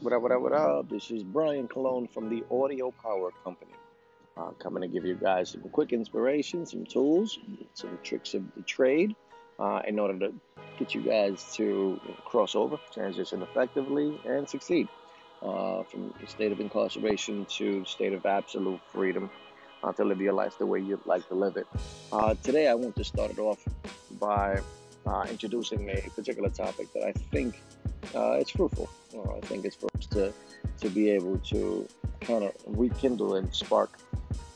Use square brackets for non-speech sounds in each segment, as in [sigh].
What up, what up, what up? This is Brian Cologne from the Audio Power Company. Uh, coming to give you guys some quick inspiration, some tools, some tricks of the trade uh, in order to get you guys to cross over, transition effectively, and succeed uh, from the state of incarceration to state of absolute freedom uh, to live your life the way you'd like to live it. Uh, today, I want to start it off by uh, introducing a particular topic that I think uh, it's fruitful. Uh, I think it's for us to, to be able to kind of rekindle and spark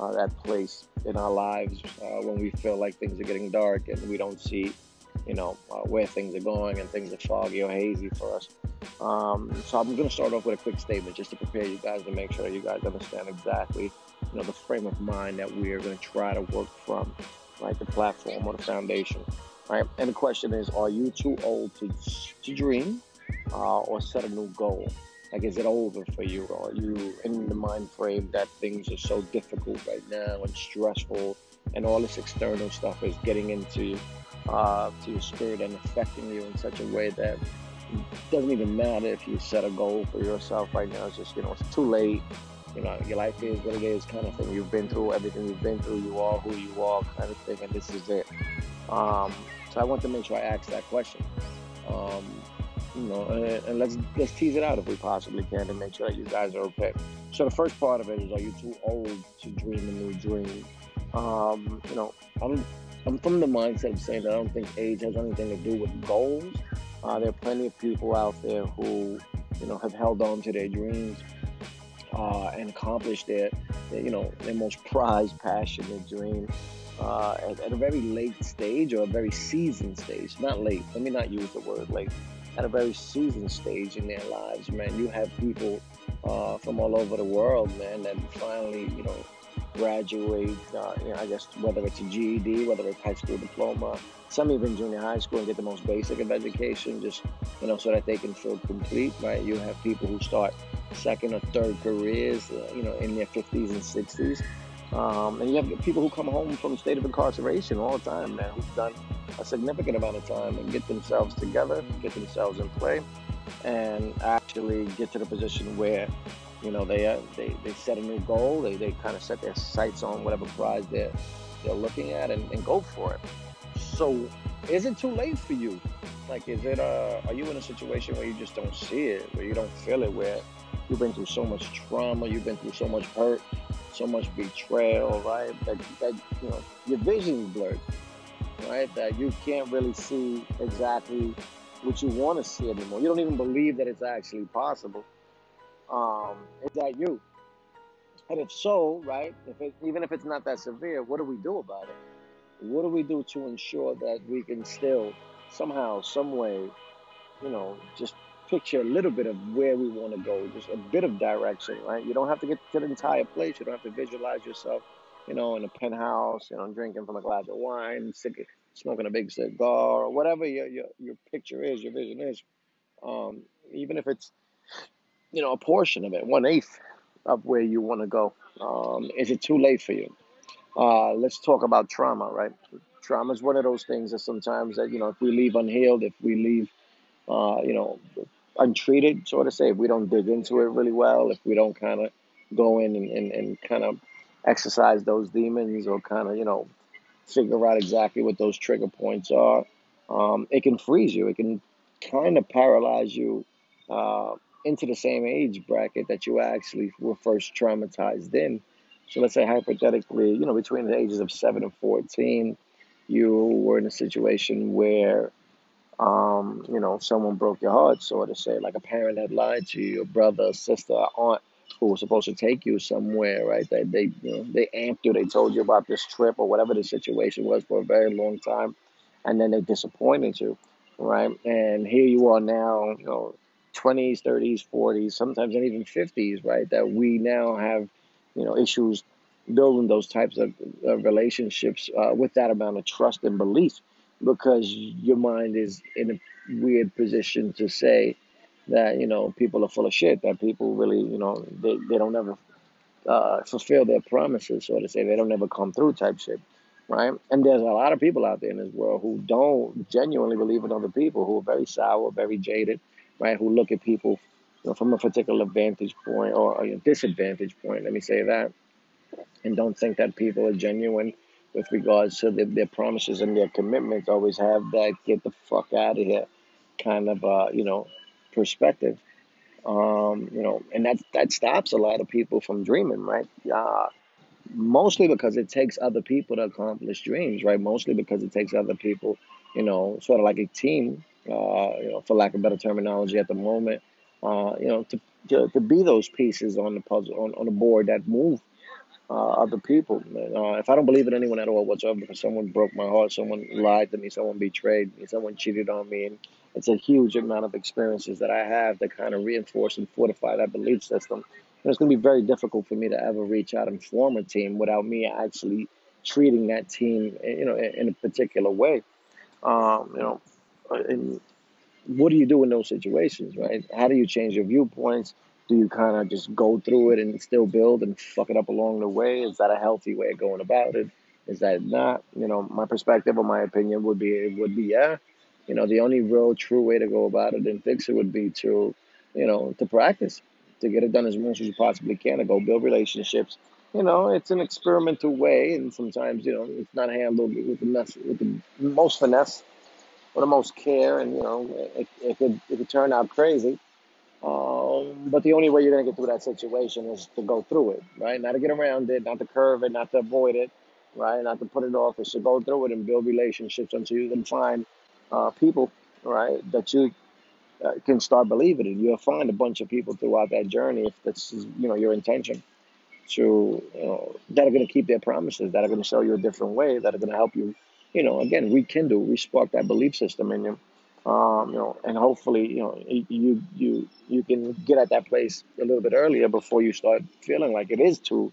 uh, that place in our lives uh, when we feel like things are getting dark and we don't see, you know, uh, where things are going and things are foggy or hazy for us. Um, so I'm going to start off with a quick statement just to prepare you guys to make sure you guys understand exactly, you know, the frame of mind that we are going to try to work from, right? The platform or the foundation, right? And the question is, are you too old to, to dream? Uh, or set a new goal? Like, is it over for you? Or are you in the mind frame that things are so difficult right now and stressful, and all this external stuff is getting into uh, to your spirit and affecting you in such a way that it doesn't even matter if you set a goal for yourself right now. It's just you know it's too late. You know your life is what it is, kind of thing. You've been through everything you've been through. You are who you are, kind of thing, and this is it. Um, so I want to make sure I ask that question. Um, you know, and, and, let's let's tease it out if we possibly can to make sure that you guys are okay. So the first part of it is, are you too old to dream a new dream? Um, you know, I'm I'm from the mindset of saying that I don't think age has anything to do with goals. Uh, there are plenty of people out there who, you know, have held on to their dreams uh, and accomplished their, their, you know, their most prized passion, their dream. Uh, at, at, a very late stage or a very seasoned stage. Not late. Let me not use the word late at a very seasoned stage in their lives, man. You have people uh, from all over the world, man, that finally, you know, graduate, uh, you know, I guess whether it's a GED, whether it's high school diploma, some even junior high school and get the most basic of education, just, you know, so that they can feel complete, right? You have people who start second or third careers, uh, you know, in their 50s and 60s. Um, and you have people who come home from state of incarceration all the time, man, who've done a significant amount of time and get themselves together, get themselves in play, and actually get to the position where, you know, they uh, they, they set a new goal, they, they kind of set their sights on whatever prize they're, they're looking at and, and go for it. So is it too late for you? Like, is it, uh, are you in a situation where you just don't see it, where you don't feel it, where you've been through so much trauma, you've been through so much hurt, so much betrayal, right? That, that you know, your vision's blurred, right? That you can't really see exactly what you want to see anymore. You don't even believe that it's actually possible. Um, is that you? And if so, right, if it, even if it's not that severe, what do we do about it? What do we do to ensure that we can still somehow, some way, you know, just picture a little bit of where we want to go, just a bit of direction, right? You don't have to get to the entire place. You don't have to visualize yourself, you know, in a penthouse, you know, drinking from a glass of wine, smoking a big cigar, or whatever your your, your picture is, your vision is. Um, even if it's, you know, a portion of it, one eighth of where you want to go. Um, is it too late for you? Uh, let's talk about trauma, right? Trauma is one of those things that sometimes that you know, if we leave unhealed, if we leave, uh, you know, untreated, so to say, if we don't dig into it really well, if we don't kind of go in and, and, and kind of exercise those demons or kind of, you know, figure out exactly what those trigger points are, um, it can freeze you. It can kind of paralyze you uh, into the same age bracket that you actually were first traumatized in. So let's say hypothetically, you know, between the ages of 7 and 14, you were in a situation where um, you know, someone broke your heart, so to say, like a parent had lied to you, a brother, sister, aunt who was supposed to take you somewhere, right? They, they, you know, they amped you, they told you about this trip or whatever the situation was for a very long time, and then they disappointed you, right? And here you are now, you know, 20s, 30s, 40s, sometimes and even 50s, right? That we now have, you know, issues building those types of, of relationships uh, with that amount of trust and belief because your mind is in a weird position to say that you know people are full of shit that people really you know they, they don't ever uh, fulfill their promises so to say they don't ever come through type shit right and there's a lot of people out there in this world who don't genuinely believe in other people who are very sour very jaded right who look at people you know, from a particular vantage point or a disadvantage point. Let me say that, and don't think that people are genuine with regards to their, their promises and their commitments. Always have that get the fuck out of here kind of uh, you know perspective. Um, you know, and that that stops a lot of people from dreaming, right? Uh, mostly because it takes other people to accomplish dreams, right? Mostly because it takes other people, you know, sort of like a team, uh, you know, for lack of better terminology at the moment, uh, you know, to, to, to be those pieces on the puzzle, on, on the board that move uh, other people. Uh, if I don't believe in anyone at all whatsoever, because someone broke my heart, someone lied to me, someone betrayed me, someone cheated on me, and it's a huge amount of experiences that I have that kind of reinforce and fortify that belief system. And it's going to be very difficult for me to ever reach out and form a team without me actually treating that team, you know, in, in a particular way. Um, you know, and what do you do in those situations, right? How do you change your viewpoints? Do you kind of just go through it and still build and fuck it up along the way? Is that a healthy way of going about it? Is that not? You know, my perspective or my opinion would be it would be yeah. You know, the only real true way to go about it and fix it would be to, you know, to practice, to get it done as much as you possibly can, to go build relationships. You know, it's an experimental way, and sometimes you know it's not handled with the mess, with the most finesse or the most care, and you know it, it could it could turn out crazy. Um, but the only way you're gonna get through that situation is to go through it, right? Not to get around it, not to curve it, not to avoid it, right? Not to put it off. Is to go through it and build relationships until you can find uh, people, right, that you uh, can start believing in. You'll find a bunch of people throughout that journey if that's you know your intention to you know that are going to keep their promises, that are going to show you a different way, that are going to help you, you know, again rekindle, respark that belief system in you, um, you know, and hopefully you know you you you can get at that place a little bit earlier before you start feeling like it is too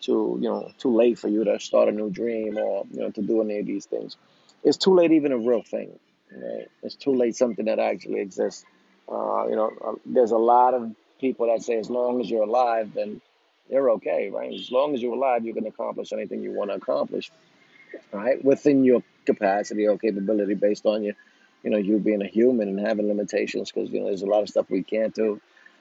too you know too late for you to start a new dream or you know to do any of these things. It's too late even a real thing. Right? It's too late something that actually exists. Uh, you know, uh, there's a lot of people that say as long as you're alive, then you're okay, right? As long as you're alive, you can accomplish anything you want to accomplish, right? Within your capacity or capability, based on you, you know, you being a human and having limitations, because you know there's a lot of stuff we can't do.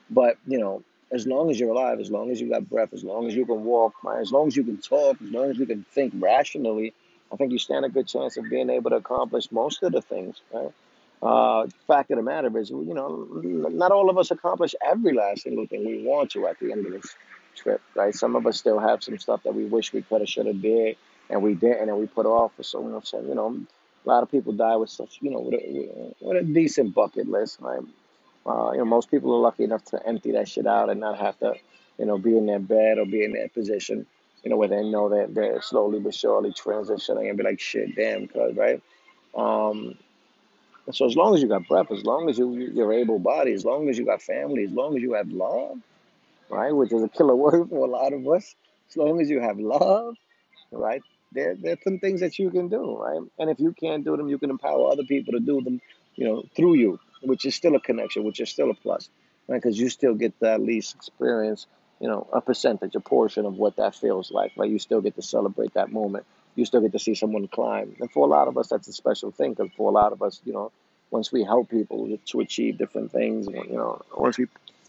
But you know, as long as you're alive, as long as you got breath, as long as you can walk, right? As long as you can talk, as long as you can think rationally, I think you stand a good chance of being able to accomplish most of the things, right? Uh, fact of the matter is, you know, not all of us accomplish every last single thing we want to at the end of this trip, right? Some of us still have some stuff that we wish we could have, should have did, and we didn't, and we put off so much. And you know, a lot of people die with such, you know, with a, a decent bucket list, right? Uh, you know, most people are lucky enough to empty that shit out and not have to, you know, be in their bed or be in that position, you know, where they know that they're slowly but surely transitioning and be like, shit, damn, cuz, right? Um, so as long as you got breath, as long as you you're able bodied, as long as you got family, as long as you have love, right, which is a killer [laughs] word for a lot of us, as long as you have love, right? There, there's some things that you can do, right? And if you can't do them, you can empower other people to do them, you know, through you, which is still a connection, which is still a plus, right? Because you still get that least experience, you know, a percentage, a portion of what that feels like, right? You still get to celebrate that moment. You still get to see someone climb. And for a lot of us, that's a special thing because for a lot of us, you know, once we help people to achieve different things, you know, once we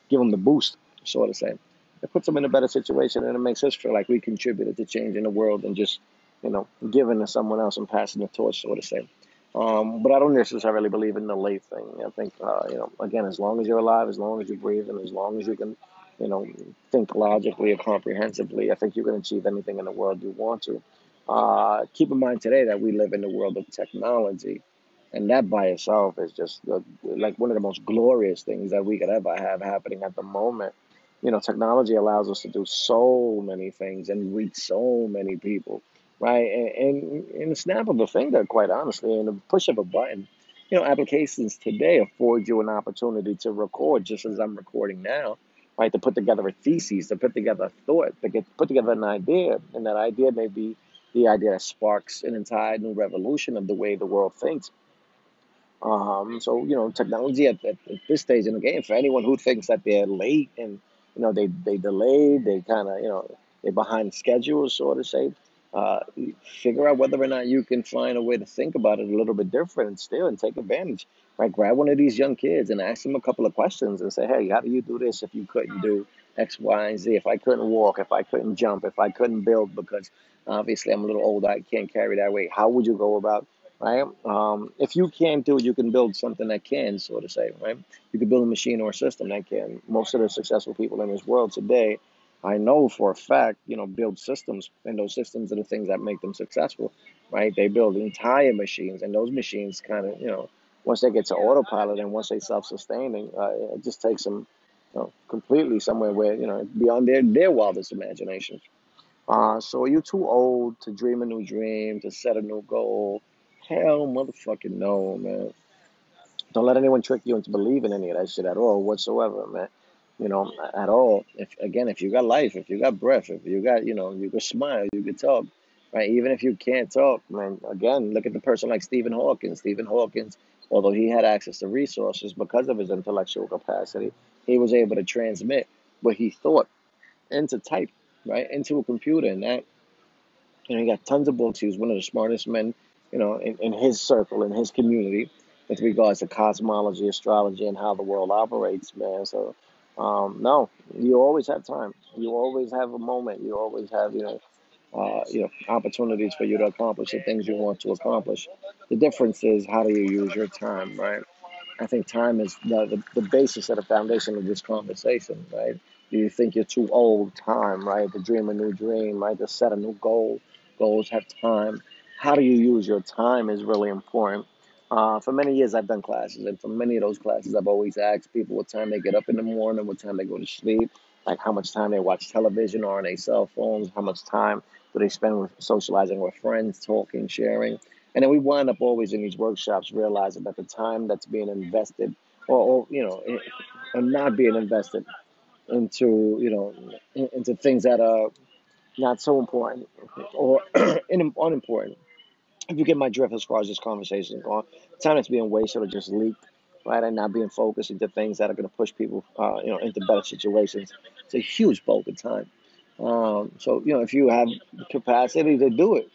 give them the boost, so to say, it puts them in a better situation and it makes us feel like we contributed to changing the world and just, you know, giving to someone else and passing the torch, so to say. Um, but I don't necessarily believe in the late thing. I think, uh, you know, again, as long as you're alive, as long as you breathe, and as long as you can, you know, think logically or comprehensively, I think you can achieve anything in the world you want to. Uh, keep in mind today that we live in the world of technology, and that by itself is just the, like one of the most glorious things that we could ever have happening at the moment. You know, technology allows us to do so many things and reach so many people, right? And, and in the snap of a finger, quite honestly, in the push of a button, you know, applications today afford you an opportunity to record just as I'm recording now, right? To put together a thesis, to put together a thought, to get put together an idea, and that idea may be the idea that sparks an entire new revolution of the way the world thinks. Um, so you know, technology at, at, at this stage in the game, for anyone who thinks that they're late and you know they they delayed, they kind of you know they're behind schedule, so to say. Uh, figure out whether or not you can find a way to think about it a little bit different and still and take advantage. Right, grab one of these young kids and ask them a couple of questions and say, "Hey, how do you do this if you couldn't do X, Y, and Z? If I couldn't walk, if I couldn't jump, if I couldn't build because obviously I'm a little old, I can't carry that weight. How would you go about?" Right. Um, if you can't do it, you can build something that can, so to say. Right. You can build a machine or a system that can. Most of the successful people in this world today I know for a fact, you know, build systems, and those systems are the things that make them successful, right? They build entire machines, and those machines kind of, you know, once they get to autopilot and once they self-sustaining, uh, it just takes them, you know, completely somewhere where you know beyond their their wildest imaginations. Uh, so are you too old to dream a new dream, to set a new goal? Hell, motherfucking no, man. Don't let anyone trick you into believing any of that shit at all, whatsoever, man. You know, at all. If again, if you got life, if you got breath, if you got, you know, you could smile, you could talk, right? Even if you can't talk, man. Again, look at the person like Stephen Hawking. Stephen Hawking, although he had access to resources because of his intellectual capacity, he was able to transmit what he thought into type, right, into a computer, and that you know, he got tons of books. He was one of the smartest men, you know, in, in his circle, in his community, with regards to cosmology, astrology, and how the world operates, man. So, um, no, you always have time. You always have a moment. You always have, you know, uh, you know, opportunities for you to accomplish the things you want to accomplish. The difference is how do you use your time, right? I think time is the, the, the basis of the foundation of this conversation, right? Do you think you're too old? Time, right? To dream a new dream, right? To set a new goal. Goals have time. How do you use your time is really important. Uh, for many years, I've done classes, and for many of those classes, I've always asked people what time they get up in the morning, what time they go to sleep, like how much time they watch television or on their cell phones, how much time do they spend with socializing with friends, talking, sharing. And then we wind up always in these workshops realizing that the time that's being invested, or, or you know, i- and not being invested into, you know, in- into things that are not so important or [clears throat] unimportant. If you get my drift as far as this conversation is going, time that's being wasted or just leaked, right, and not being focused into things that are going to push people, uh, you know, into better situations. It's a huge bulk of time. Um, so, you know, if you have the capacity to do it,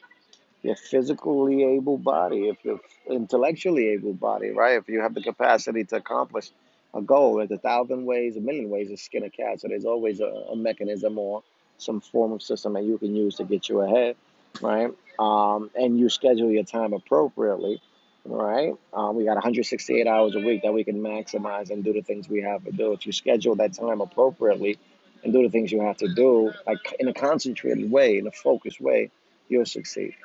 you're physically able body, if you're intellectually able body, right? If you have the capacity to accomplish a goal, there's a thousand ways, a million ways to skin a cat. So there's always a, a mechanism or some form of system that you can use to get you ahead, right? Um, and you schedule your time appropriately, right? Um, we got 168 hours a week that we can maximize and do the things we have to do. If you schedule that time appropriately and do the things you have to do, like in a concentrated way, in a focused way, you'll succeed.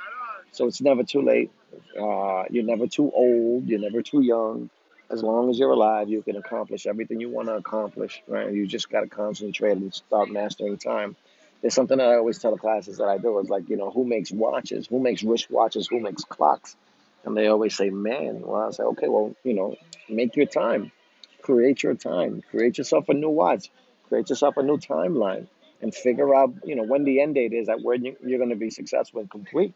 So it's never too late. Uh, you're never too old. You're never too young. As long as you're alive, you can accomplish everything you want to accomplish, right? You just got to concentrate and start mastering time. There's something that I always tell the classes that I do is like, you know, who makes watches? Who makes wrist watches? Who makes clocks? And they always say, man. Well, I say, okay, well, you know, make your time. Create your time. Create yourself a new watch. Create yourself a new timeline and figure out, you know, when the end date is at when you, you're going to be successful and complete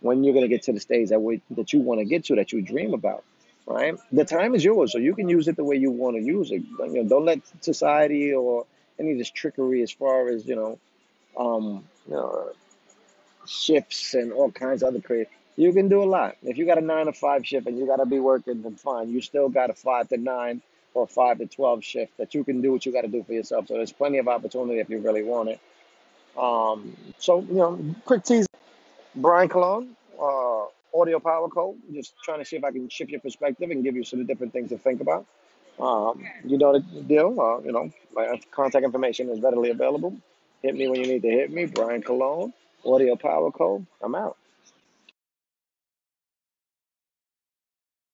when you're going to get to the stage that way, that you want to get to, that you dream about, right? The time is yours, so you can use it the way you want to use it. You know, don't let society or any of this trickery, as far as you know, um, you know, shifts and all kinds of other crazy. You can do a lot. If you got a nine to five shift and you got to be working, then fine. You still got a five to nine or five to twelve shift that you can do what you got to do for yourself. So there's plenty of opportunity if you really want it. Um, so you know, quick tease. Brian Cologne, uh, Audio Power Code. Just trying to see if I can shift your perspective and give you some different things to think about. Um, you know the deal. Uh, you know, my contact information is readily available. Hit me when you need to hit me. Brian Cologne, Audio Power Code. I'm out.